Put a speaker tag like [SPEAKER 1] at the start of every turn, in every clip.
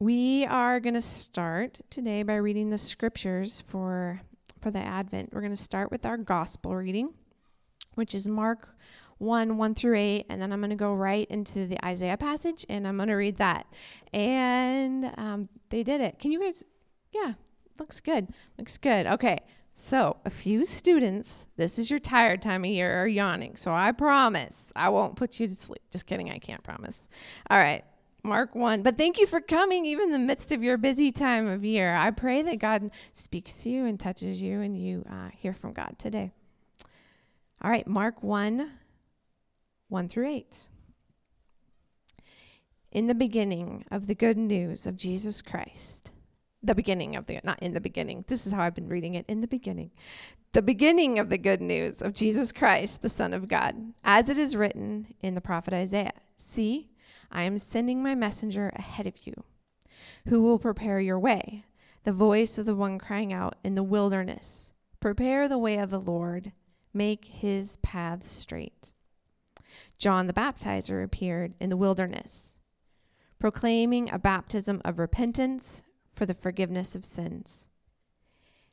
[SPEAKER 1] we are going to start today by reading the scriptures for for the Advent. We're going to start with our gospel reading, which is Mark 1 1 through 8. And then I'm going to go right into the Isaiah passage and I'm going to read that. And um, they did it. Can you guys? Yeah, looks good. Looks good. Okay. So, a few students, this is your tired time of year, are yawning. So, I promise I won't put you to sleep. Just kidding. I can't promise. All right. Mark 1. But thank you for coming, even in the midst of your busy time of year. I pray that God speaks to you and touches you and you uh, hear from God today. All right, Mark 1 1 through 8. In the beginning of the good news of Jesus Christ, the beginning of the, not in the beginning, this is how I've been reading it, in the beginning. The beginning of the good news of Jesus Christ, the Son of God, as it is written in the prophet Isaiah. See, I am sending my messenger ahead of you, who will prepare your way, the voice of the one crying out in the wilderness. Prepare the way of the Lord, make his paths straight. John the Baptizer appeared in the wilderness, proclaiming a baptism of repentance for the forgiveness of sins.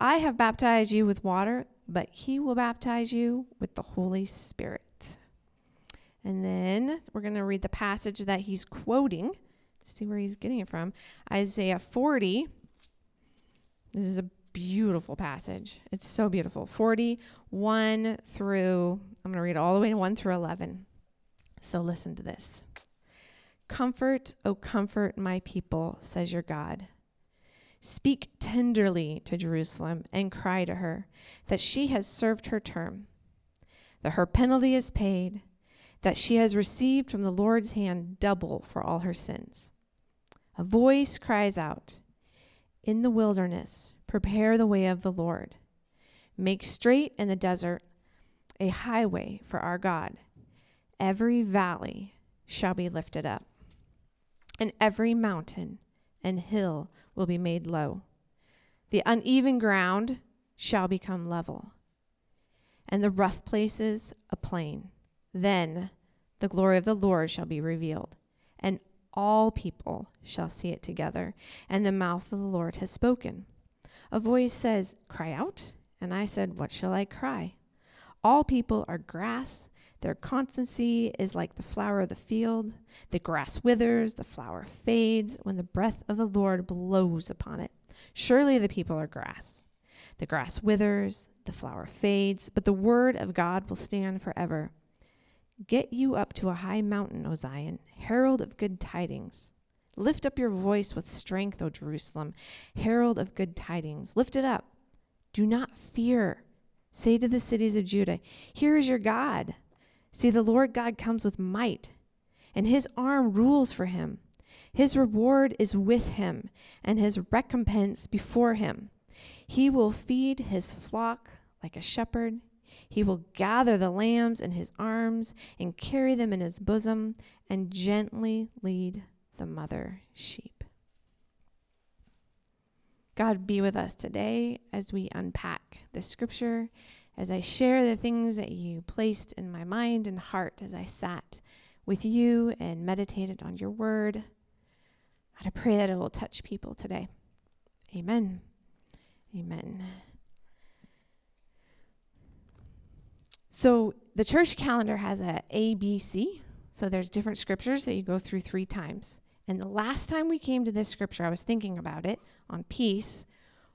[SPEAKER 1] I have baptized you with water, but he will baptize you with the Holy Spirit. And then we're going to read the passage that he's quoting to see where he's getting it from. Isaiah 40. This is a beautiful passage. It's so beautiful. 41 through, I'm going to read all the way to 1 through 11. So listen to this. Comfort, O comfort my people, says your God. Speak tenderly to Jerusalem and cry to her that she has served her term, that her penalty is paid that she has received from the Lord's hand double for all her sins. A voice cries out, In the wilderness, prepare the way of the Lord. Make straight in the desert a highway for our God. Every valley shall be lifted up, and every mountain and hill will be made low. The uneven ground shall become level, and the rough places a plain. Then the glory of the Lord shall be revealed, and all people shall see it together, and the mouth of the Lord has spoken. A voice says, Cry out. And I said, What shall I cry? All people are grass. Their constancy is like the flower of the field. The grass withers, the flower fades when the breath of the Lord blows upon it. Surely the people are grass. The grass withers, the flower fades, but the word of God will stand forever. Get you up to a high mountain, O Zion, herald of good tidings. Lift up your voice with strength, O Jerusalem, herald of good tidings. Lift it up. Do not fear. Say to the cities of Judah, Here is your God. See, the Lord God comes with might, and his arm rules for him. His reward is with him, and his recompense before him. He will feed his flock like a shepherd. He will gather the lambs in his arms and carry them in his bosom and gently lead the mother sheep. God be with us today as we unpack the scripture, as I share the things that you placed in mind and heart as I sat with you and meditated on your word. God, I pray that it will touch people today. Amen. Amen. So the church calendar has a A, B, C. So there's different scriptures that you go through three times. And the last time we came to this scripture, I was thinking about it on peace,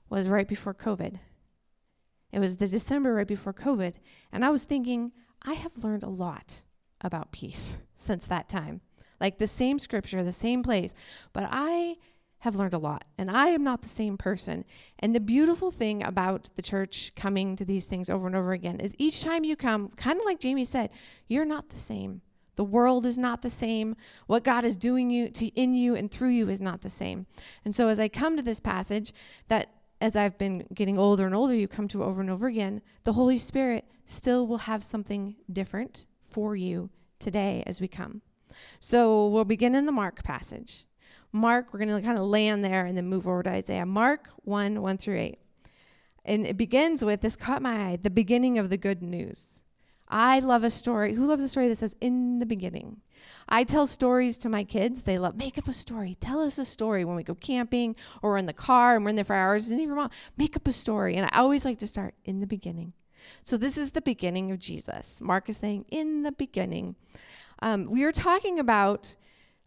[SPEAKER 1] was right before COVID. It was the December right before COVID. And I was thinking, I have learned a lot about peace since that time. Like the same scripture, the same place. But I have learned a lot, and I am not the same person. And the beautiful thing about the church coming to these things over and over again is each time you come, kind of like Jamie said, you're not the same The world is not the same. What God is doing you to in you and through you is not the same. And so as I come to this passage that as I've been getting older and older you come to over and over again, the Holy Spirit still will have something different for you today as we come. So we'll begin in the Mark passage. Mark, we're going to kind of land there and then move over to Isaiah. Mark 1 1 through 8. And it begins with this caught my eye, the beginning of the good news. I love a story. Who loves a story that says, in the beginning? I tell stories to my kids. They love, make up a story. Tell us a story when we go camping or in the car and we're in there for hours. And even mom, make up a story. And I always like to start in the beginning. So this is the beginning of Jesus. Mark is saying, in the beginning. Um, we were talking about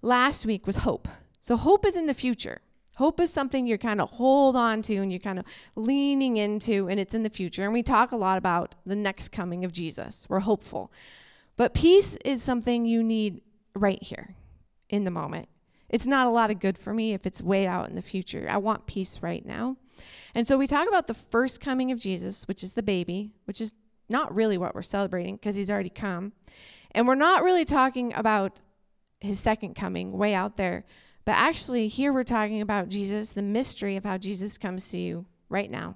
[SPEAKER 1] last week was hope. So hope is in the future. Hope is something you're kind of hold on to and you're kind of leaning into, and it's in the future. And we talk a lot about the next coming of Jesus. We're hopeful. But peace is something you need right here in the moment. It's not a lot of good for me if it's way out in the future. I want peace right now. And so we talk about the first coming of Jesus, which is the baby, which is not really what we're celebrating because he's already come. And we're not really talking about his second coming way out there. But actually, here we're talking about Jesus, the mystery of how Jesus comes to you right now,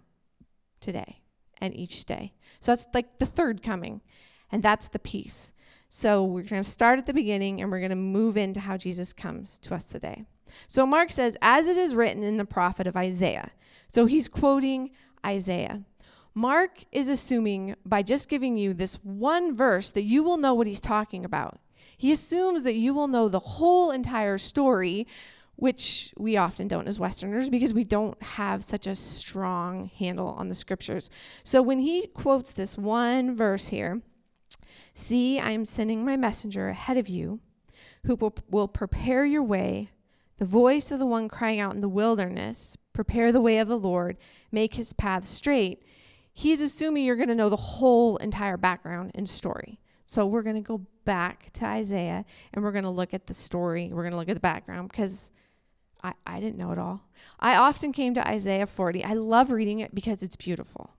[SPEAKER 1] today, and each day. So that's like the third coming, and that's the peace. So we're going to start at the beginning and we're going to move into how Jesus comes to us today. So Mark says, as it is written in the prophet of Isaiah. So he's quoting Isaiah. Mark is assuming by just giving you this one verse that you will know what he's talking about. He assumes that you will know the whole entire story, which we often don't as Westerners because we don't have such a strong handle on the scriptures. So when he quotes this one verse here, see, I am sending my messenger ahead of you who will, prepare your way, the voice of the one crying out in the wilderness, prepare the way of the Lord, make his path straight. He's assuming you're going to know the whole entire background and story. So we're going to go back to Isaiah and we're going to look at the story. We're going to look at the background because I, I didn't know it all. I often came to Isaiah 40. I love reading it because it's beautiful.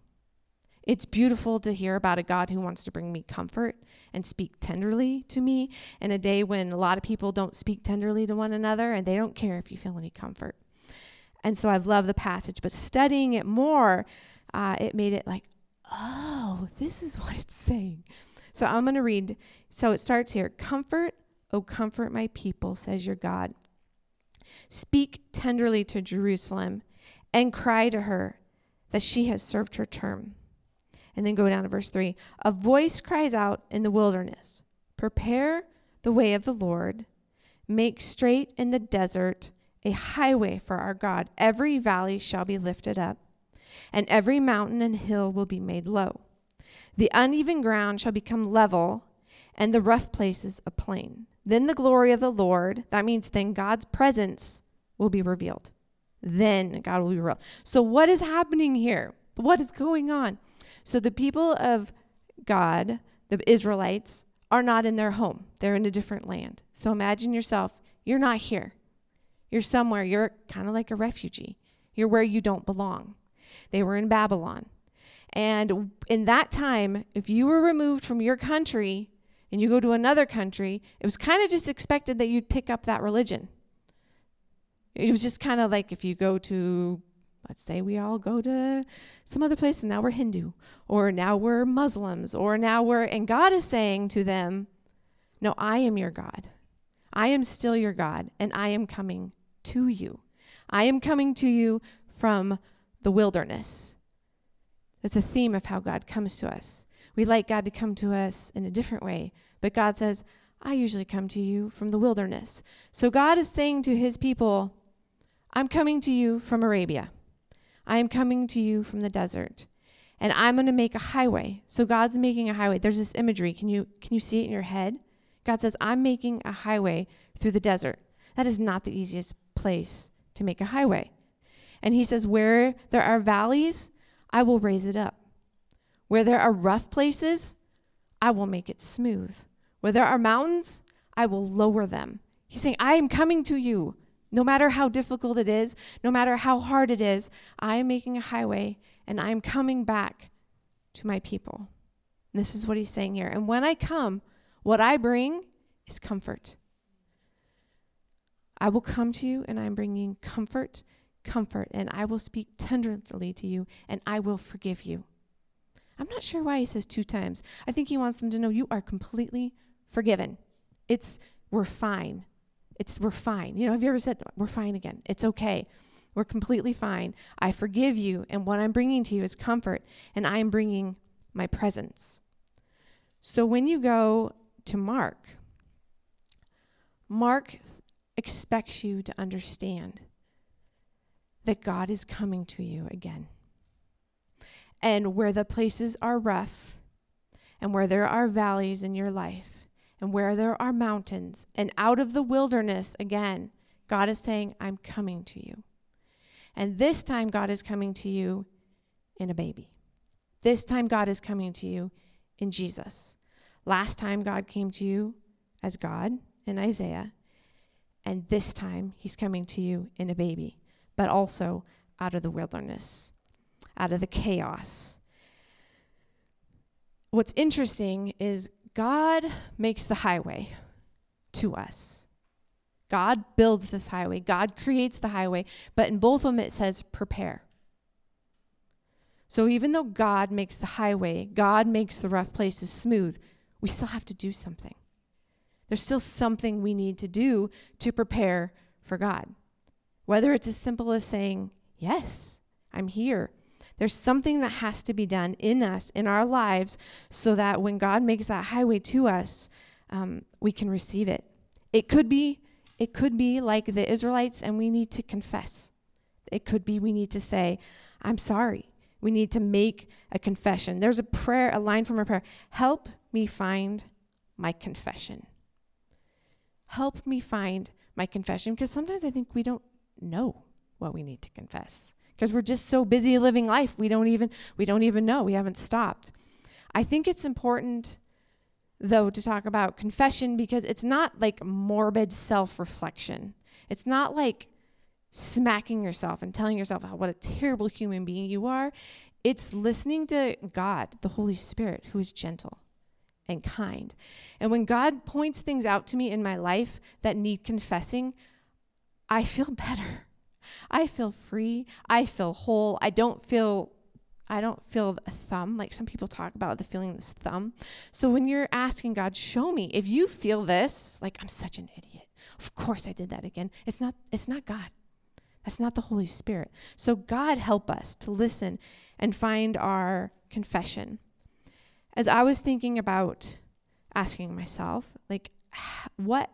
[SPEAKER 1] It's beautiful to hear about a God who wants to bring me comfort and speak tenderly to me in a day when a lot of people don't speak tenderly to one another and they don't care if you feel any comfort. And so I've loved the passage, but studying it more, uh, it made it like, oh, this is what it's saying. So I'm going to read. So it starts here Comfort, O comfort my people, says your God. Speak tenderly to Jerusalem and cry to her that she has served her term. And then go down to verse 3 A voice cries out in the wilderness Prepare the way of the Lord, make straight in the desert a highway for our God. Every valley shall be lifted up, and every mountain and hill will be made low. The uneven ground shall become level, and the rough places a plain. Then the glory of the Lord, that means then God's presence will be revealed. Then God will be revealed. So, what is happening here? What is going on? So, the people of God, the Israelites, are not in their home, they're in a different land. So, imagine yourself, you're not here. You're somewhere, you're kind of like a refugee. You're where you don't belong. They were in Babylon. And in that time, if you were removed from your country and you go to another country, it was kind of just expected that you'd pick up that religion. It was just kind of like if you go to, let's say we all go to some other place and now we're Hindu, or now we're Muslims, or now we're, and God is saying to them, No, I am your God. I am still your God, and I am coming to you. I am coming to you from the wilderness. That's a theme of how God comes to us. We like God to come to us in a different way, but God says, I usually come to you from the wilderness. So God is saying to his people, I'm coming to you from Arabia. I am coming to you from the desert. And I'm going to make a highway. So God's making a highway. There's this imagery. Can you can you see it in your head? God says, "I'm making a highway through the desert." That is not the easiest place to make a highway. And he says, "Where there are valleys, I will raise it up. Where there are rough places, I will make it smooth. Where there are mountains, I will lower them. He's saying, I am coming to you. No matter how difficult it is, no matter how hard it is, I am making a highway and I am coming back to my people. And this is what he's saying here. And when I come, what I bring is comfort. I will come to you and I'm bringing comfort, comfort, and I will speak tenderly to you and I will forgive you. I'm not sure why he says two times. I think he wants them to know you are completely forgiven. It's we're fine. It's we're fine. You know, have you ever said we're fine again? It's okay. We're completely fine. I forgive you and what I'm bringing to you is comfort and I am bringing my presence. So when you go to Mark, Mark expects you to understand that God is coming to you again. And where the places are rough, and where there are valleys in your life, and where there are mountains, and out of the wilderness again, God is saying, I'm coming to you. And this time, God is coming to you in a baby. This time, God is coming to you in Jesus. Last time, God came to you as God in Isaiah. And this time, He's coming to you in a baby, but also out of the wilderness out of the chaos. What's interesting is God makes the highway to us. God builds this highway, God creates the highway, but in both of them it says prepare. So even though God makes the highway, God makes the rough places smooth, we still have to do something. There's still something we need to do to prepare for God. Whether it's as simple as saying, Yes, I'm here. There's something that has to be done in us, in our lives, so that when God makes that highway to us, um, we can receive it. It could be, it could be like the Israelites, and we need to confess. It could be we need to say, "I'm sorry." We need to make a confession. There's a prayer, a line from a prayer. Help me find my confession. Help me find my confession because sometimes I think we don't know what we need to confess because we're just so busy living life we don't even we don't even know we haven't stopped. I think it's important though to talk about confession because it's not like morbid self-reflection. It's not like smacking yourself and telling yourself oh, what a terrible human being you are. It's listening to god the holy spirit who is gentle and kind. And when god points things out to me in my life that need confessing i feel better I feel free. I feel whole. I don't feel I don't feel a thumb like some people talk about the feeling this thumb. So when you're asking God, show me if you feel this, like I'm such an idiot. Of course I did that again. It's not it's not God. That's not the Holy Spirit. So God help us to listen and find our confession. As I was thinking about asking myself, like what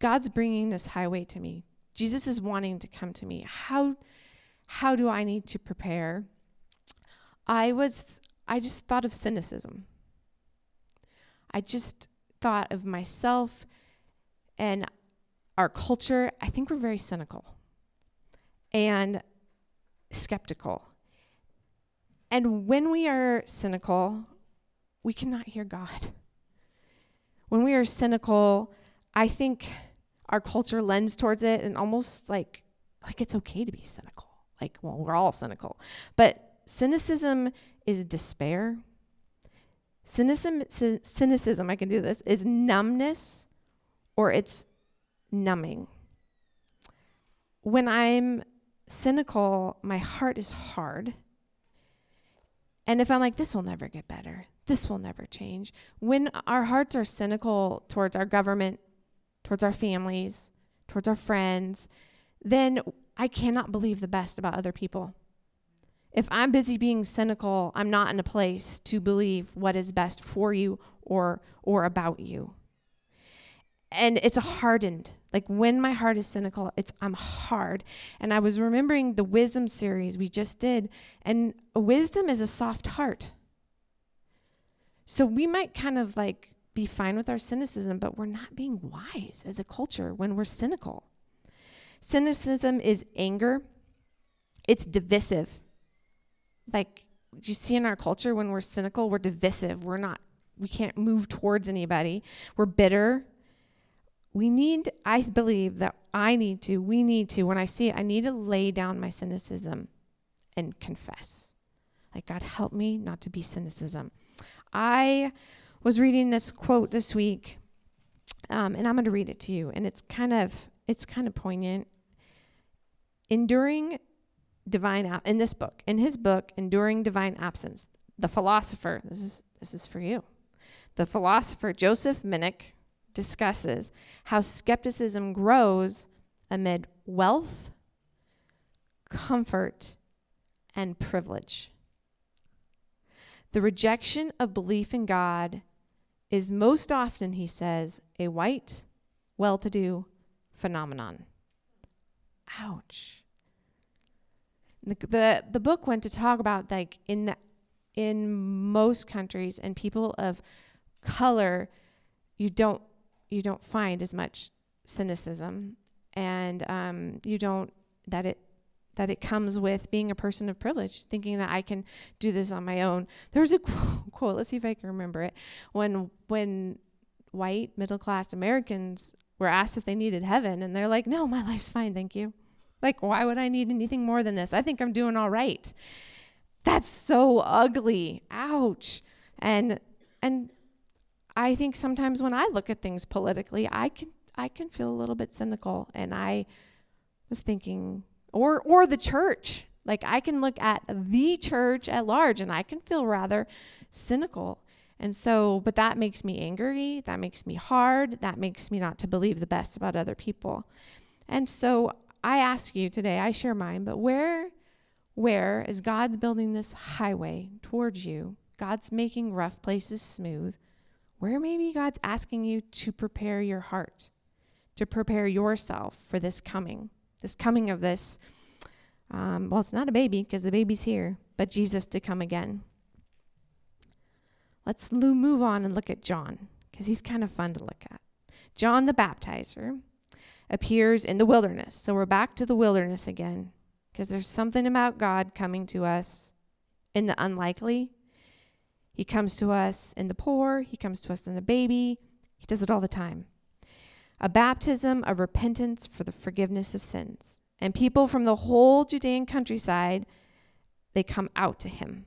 [SPEAKER 1] God's bringing this highway to me Jesus is wanting to come to me. How how do I need to prepare? I was I just thought of cynicism. I just thought of myself and our culture. I think we're very cynical and skeptical. And when we are cynical, we cannot hear God. When we are cynical, I think our culture lends towards it and almost like like it's okay to be cynical. Like, well, we're all cynical. But cynicism is despair. Cynicism, c- cynicism, I can do this, is numbness or it's numbing. When I'm cynical, my heart is hard. And if I'm like, this will never get better, this will never change. When our hearts are cynical towards our government, towards our families, towards our friends, then I cannot believe the best about other people. If I'm busy being cynical, I'm not in a place to believe what is best for you or or about you. And it's a hardened. Like when my heart is cynical, it's I'm hard. And I was remembering the wisdom series we just did, and wisdom is a soft heart. So we might kind of like be fine with our cynicism, but we're not being wise as a culture when we're cynical. Cynicism is anger, it's divisive. Like you see in our culture, when we're cynical, we're divisive. We're not, we can't move towards anybody. We're bitter. We need, I believe that I need to, we need to, when I see it, I need to lay down my cynicism and confess. Like, God, help me not to be cynicism. I was reading this quote this week, Um, and I'm going to read it to you, and it's kind of it's kind of poignant. Enduring divine ab- in this book, in his book, Enduring Divine Absence, the philosopher. This is this is for you. The philosopher Joseph Minich discusses how skepticism grows amid wealth, comfort, and privilege. The rejection of belief in God is most often, he says, a white, well to do phenomenon. Ouch. The, the, the book went to talk about like in the in most countries and people of color you don't you don't find as much cynicism and um, you don't that it that it comes with being a person of privilege, thinking that I can do this on my own. There was a quote, let's see if I can remember it. When when white middle class Americans were asked if they needed heaven, and they're like, "No, my life's fine, thank you." Like, why would I need anything more than this? I think I'm doing all right. That's so ugly. Ouch. And and I think sometimes when I look at things politically, I can I can feel a little bit cynical and I was thinking or or the church. Like I can look at the church at large and I can feel rather cynical. And so, but that makes me angry, that makes me hard, that makes me not to believe the best about other people. And so I ask you today, I share mine, but where where is God's building this highway towards you, God's making rough places smooth, where maybe God's asking you to prepare your heart, to prepare yourself for this coming this coming of this. Um, well, it's not a baby because the baby's here, but Jesus to come again. Let's move on and look at John because he's kind of fun to look at. John the Baptizer appears in the wilderness. So we're back to the wilderness again because there's something about God coming to us in the unlikely. He comes to us in the poor, He comes to us in the baby. He does it all the time a baptism of repentance for the forgiveness of sins. And people from the whole Judean countryside, they come out to him.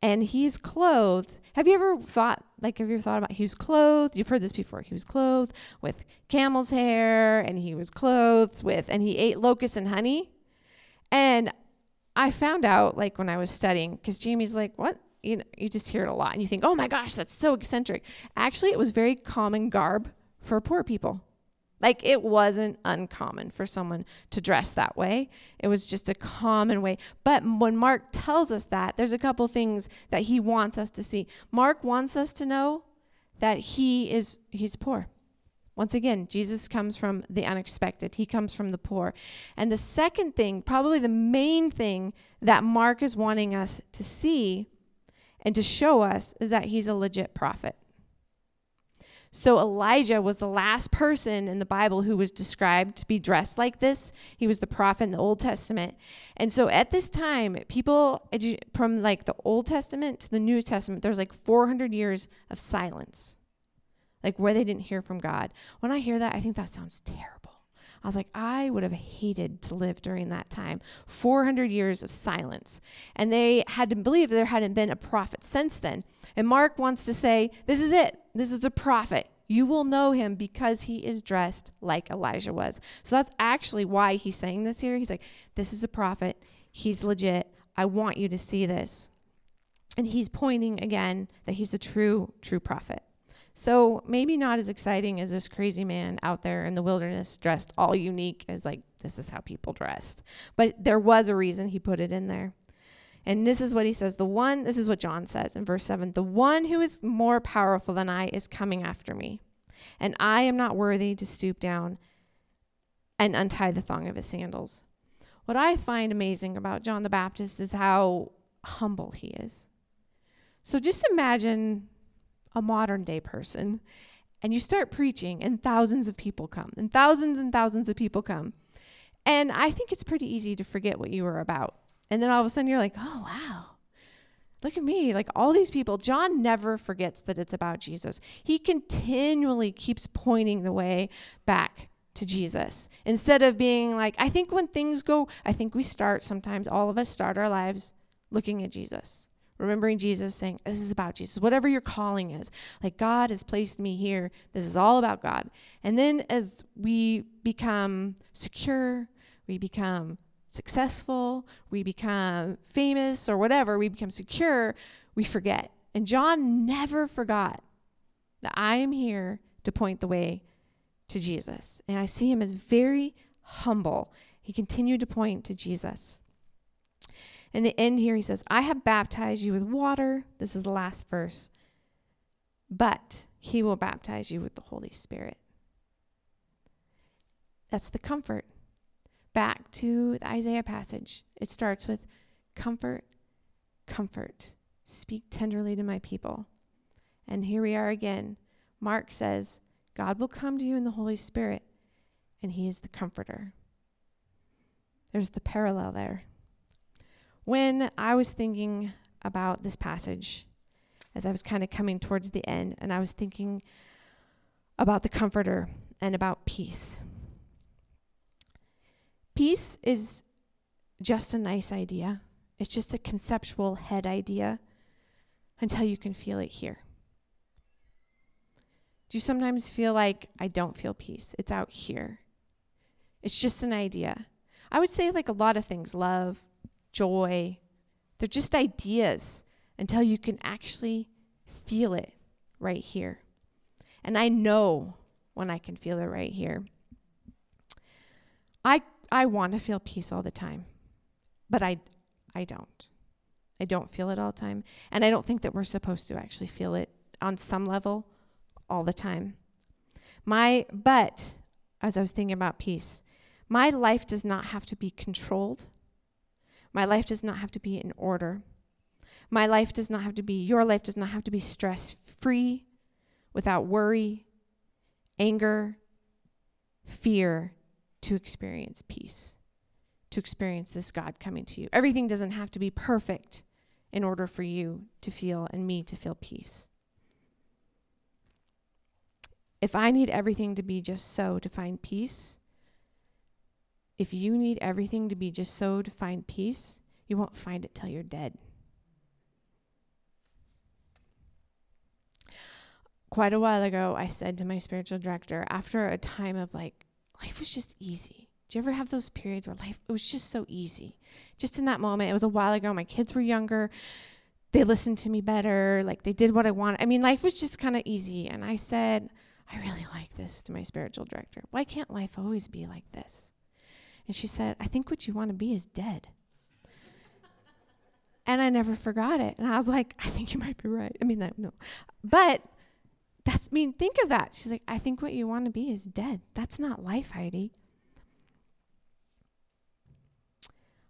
[SPEAKER 1] And he's clothed. Have you ever thought, like, have you ever thought about he was clothed? You've heard this before. He was clothed with camel's hair, and he was clothed with, and he ate locusts and honey. And I found out, like, when I was studying, because Jamie's like, what? You know, you just hear it a lot, and you think, oh my gosh, that's so eccentric. Actually, it was very common garb for poor people. Like it wasn't uncommon for someone to dress that way. It was just a common way. But when Mark tells us that, there's a couple things that he wants us to see. Mark wants us to know that he is he's poor. Once again, Jesus comes from the unexpected. He comes from the poor. And the second thing, probably the main thing that Mark is wanting us to see and to show us is that he's a legit prophet. So Elijah was the last person in the Bible who was described to be dressed like this. He was the prophet in the Old Testament. And so at this time, people from like the Old Testament to the New Testament, there's like 400 years of silence. Like where they didn't hear from God. When I hear that, I think that sounds terrible. I was like, I would have hated to live during that time. 400 years of silence. And they had to believe there hadn't been a prophet since then. And Mark wants to say, This is it. This is the prophet. You will know him because he is dressed like Elijah was. So that's actually why he's saying this here. He's like, This is a prophet. He's legit. I want you to see this. And he's pointing again that he's a true, true prophet. So maybe not as exciting as this crazy man out there in the wilderness dressed all unique as like this is how people dressed. But there was a reason he put it in there. And this is what he says the one, this is what John says in verse 7 the one who is more powerful than I is coming after me, and I am not worthy to stoop down and untie the thong of his sandals. What I find amazing about John the Baptist is how humble he is. So just imagine a modern day person and you start preaching and thousands of people come and thousands and thousands of people come. And I think it's pretty easy to forget what you were about. And then all of a sudden you're like, oh, wow. Look at me, like all these people. John never forgets that it's about Jesus. He continually keeps pointing the way back to Jesus. Instead of being like, I think when things go, I think we start sometimes, all of us start our lives looking at Jesus remembering Jesus, saying, This is about Jesus, whatever your calling is. Like, God has placed me here. This is all about God. And then as we become secure, we become successful, we become famous or whatever, we become secure, we forget. And John never forgot that I am here to point the way to Jesus. And I see him as very humble. He continued to point to Jesus. In the end, here he says, I have baptized you with water. This is the last verse. But he will baptize you with the Holy Spirit. That's the comfort. Back to the Isaiah passage. It starts with comfort, comfort. Speak tenderly to my people. And here we are again. Mark says, God will come to you in the Holy Spirit, and he is the comforter. There's the parallel there. When I was thinking about this passage, as I was kind of coming towards the end, and I was thinking about the Comforter and about peace. Peace is just a nice idea, it's just a conceptual head idea until you can feel it here. Do you sometimes feel like I don't feel peace? It's out here. It's just an idea. I would say, like a lot of things love, joy. They're just ideas until you can actually feel it right here. And I know when I can feel it right here. I I want to feel peace all the time, but I I don't. I don't feel it all the time, and I don't think that we're supposed to actually feel it on some level all the time. My but as I was thinking about peace, my life does not have to be controlled my life does not have to be in order. My life does not have to be, your life does not have to be stress free, without worry, anger, fear to experience peace, to experience this God coming to you. Everything doesn't have to be perfect in order for you to feel and me to feel peace. If I need everything to be just so to find peace, if you need everything to be just so to find peace, you won't find it till you're dead. Quite a while ago, I said to my spiritual director, after a time of like, life was just easy. Do you ever have those periods where life, it was just so easy? Just in that moment, it was a while ago, my kids were younger. They listened to me better. Like they did what I wanted. I mean, life was just kind of easy. And I said, I really like this to my spiritual director. Why can't life always be like this? And she said, I think what you want to be is dead. and I never forgot it. And I was like, I think you might be right. I mean, no, no. But that's I mean, think of that. She's like, I think what you want to be is dead. That's not life, Heidi.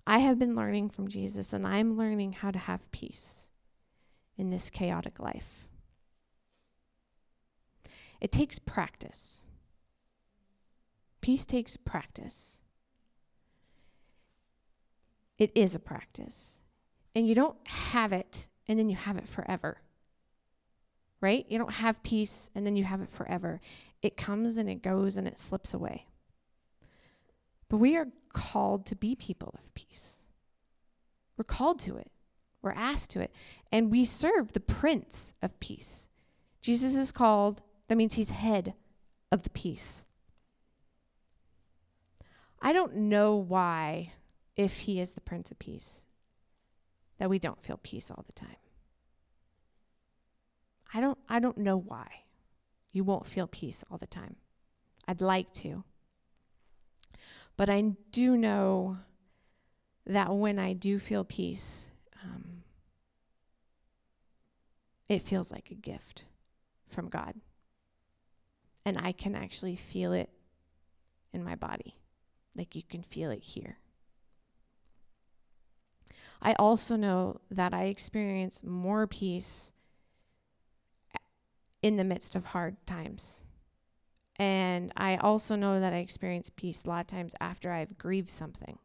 [SPEAKER 1] I have been learning from Jesus, and I'm learning how to have peace in this chaotic life. It takes practice. Peace takes practice. It is a practice. And you don't have it and then you have it forever. Right? You don't have peace and then you have it forever. It comes and it goes and it slips away. But we are called to be people of peace. We're called to it. We're asked to it. And we serve the Prince of Peace. Jesus is called, that means he's head of the peace. I don't know why if he is the Prince of Peace, that we don't feel peace all the time. I don't I don't know why you won't feel peace all the time. I'd like to. But I do know that when I do feel peace, um, it feels like a gift from God. And I can actually feel it in my body. Like you can feel it here. I also know that I experience more peace in the midst of hard times. And I also know that I experience peace a lot of times after I've grieved something.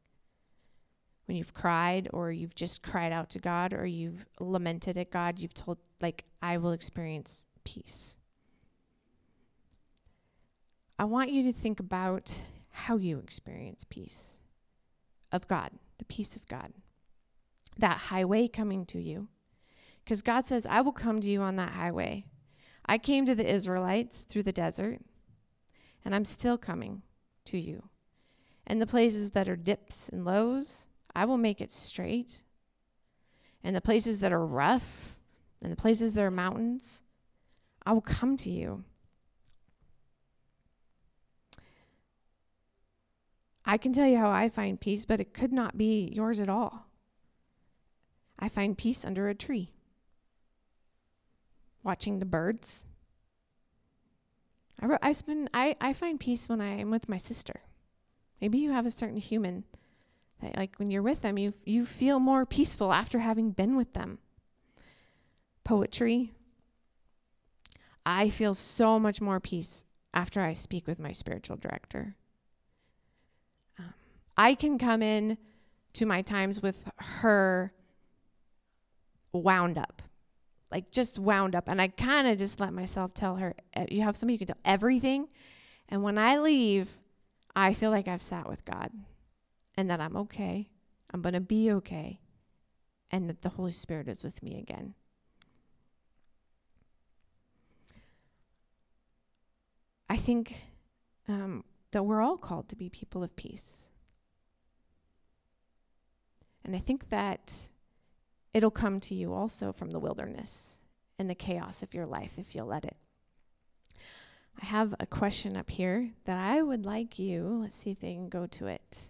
[SPEAKER 1] When you've cried or you've just cried out to God or you've lamented at God, you've told, like, I will experience peace. I want you to think about how you experience peace of God, the peace of God that highway coming to you, Because God says, I will come to you on that highway. I came to the Israelites through the desert, and I'm still coming to you. And the places that are dips and lows, I will make it straight. And the places that are rough, and the places that are mountains, I will come to you. I can tell you how I find peace, but it could not be yours at all. I find peace under a tree, watching the birds. I, I spend I, I find peace when I am with my sister. Maybe you have a certain human that like when you're with them you you feel more peaceful after having been with them. Poetry. I feel so much more peace after I speak with my spiritual director. Um, I can come in to my times with her wound up. Like just wound up. And i kind of just let myself tell her you have somebody you can tell everything. And when i leave i feel like i've sat with god and that i'm okay. I'm going to be okay. And that the holy spirit is with me again. I think um, that we're all called to be people of peace. And i think that it'll come to you also from the wilderness and the chaos of your life if you'll let it. I have a question up here that I would like you, let's see if they can go to it.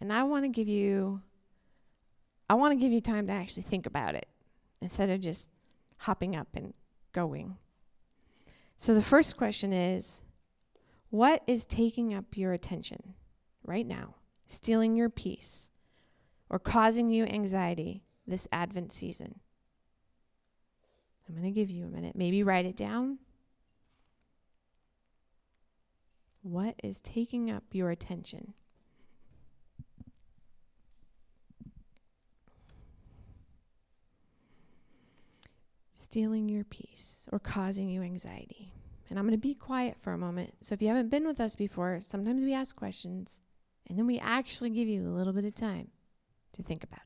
[SPEAKER 1] And I want to give you I want to give you time to actually think about it instead of just hopping up and going. So the first question is what is taking up your attention right now, stealing your peace, or causing you anxiety this Advent season? I'm going to give you a minute. Maybe write it down. What is taking up your attention? Stealing your peace or causing you anxiety. And I'm going to be quiet for a moment. So if you haven't been with us before, sometimes we ask questions and then we actually give you a little bit of time to think about it.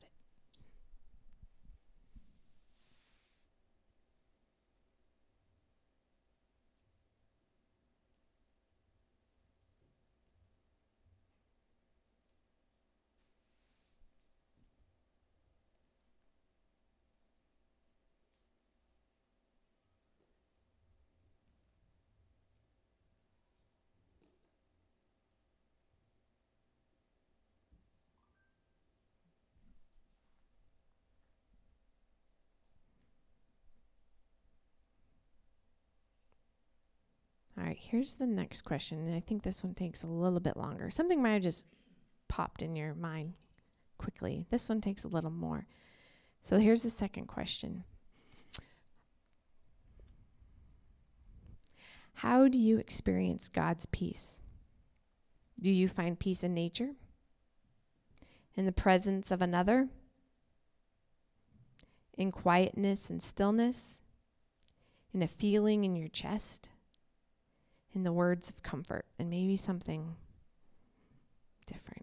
[SPEAKER 1] All right, here's the next question. And I think this one takes a little bit longer. Something might have just popped in your mind quickly. This one takes a little more. So here's the second question How do you experience God's peace? Do you find peace in nature? In the presence of another? In quietness and stillness? In a feeling in your chest? In the words of comfort and maybe something different.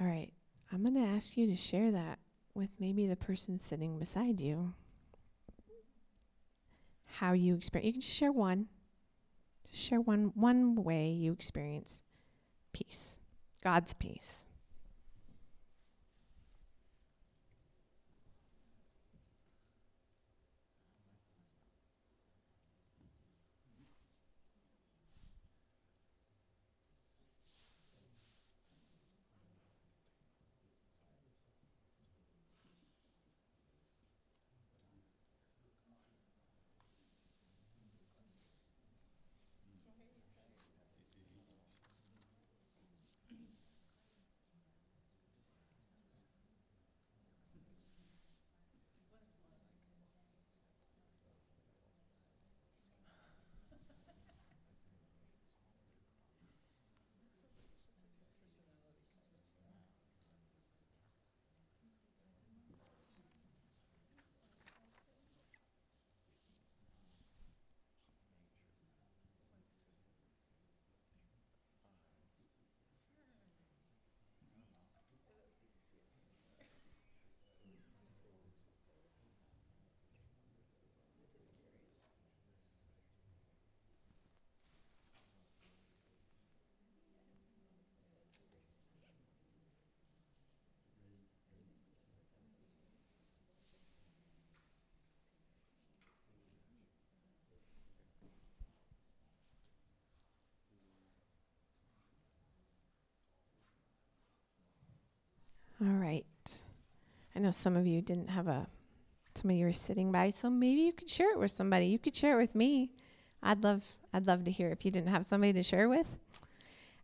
[SPEAKER 1] All right. I'm going to ask you to share that with maybe the person sitting beside you. How you experience you can just share one. Just share one one way you experience peace. God's peace. All right. I know some of you didn't have a, some of you were sitting by, so maybe you could share it with somebody. You could share it with me. I'd love, I'd love to hear if you didn't have somebody to share with,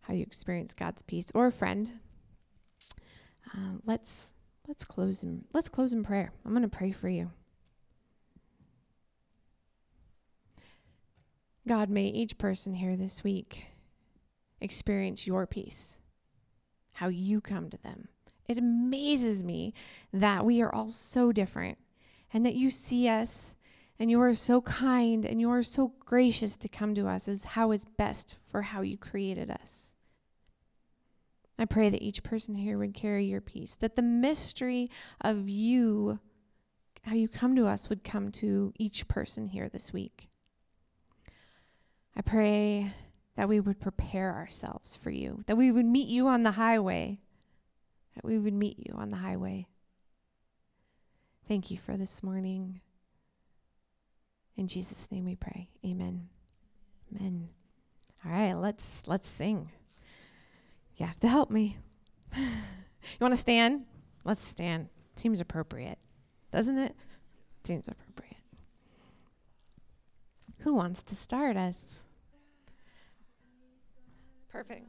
[SPEAKER 1] how you experience God's peace, or a friend. Uh, let's let's close in let's close in prayer. I'm going to pray for you. God, may each person here this week experience your peace, how you come to them. It amazes me that we are all so different and that you see us and you are so kind and you are so gracious to come to us as how is best for how you created us. I pray that each person here would carry your peace, that the mystery of you, how you come to us, would come to each person here this week. I pray that we would prepare ourselves for you, that we would meet you on the highway, that we would meet you on the highway. Thank you for this morning. In Jesus' name we pray. Amen. Amen. All right, let's let's sing. You have to help me. you want to stand? Let's stand. Seems appropriate, doesn't it? Seems appropriate. Who wants to start us? Perfect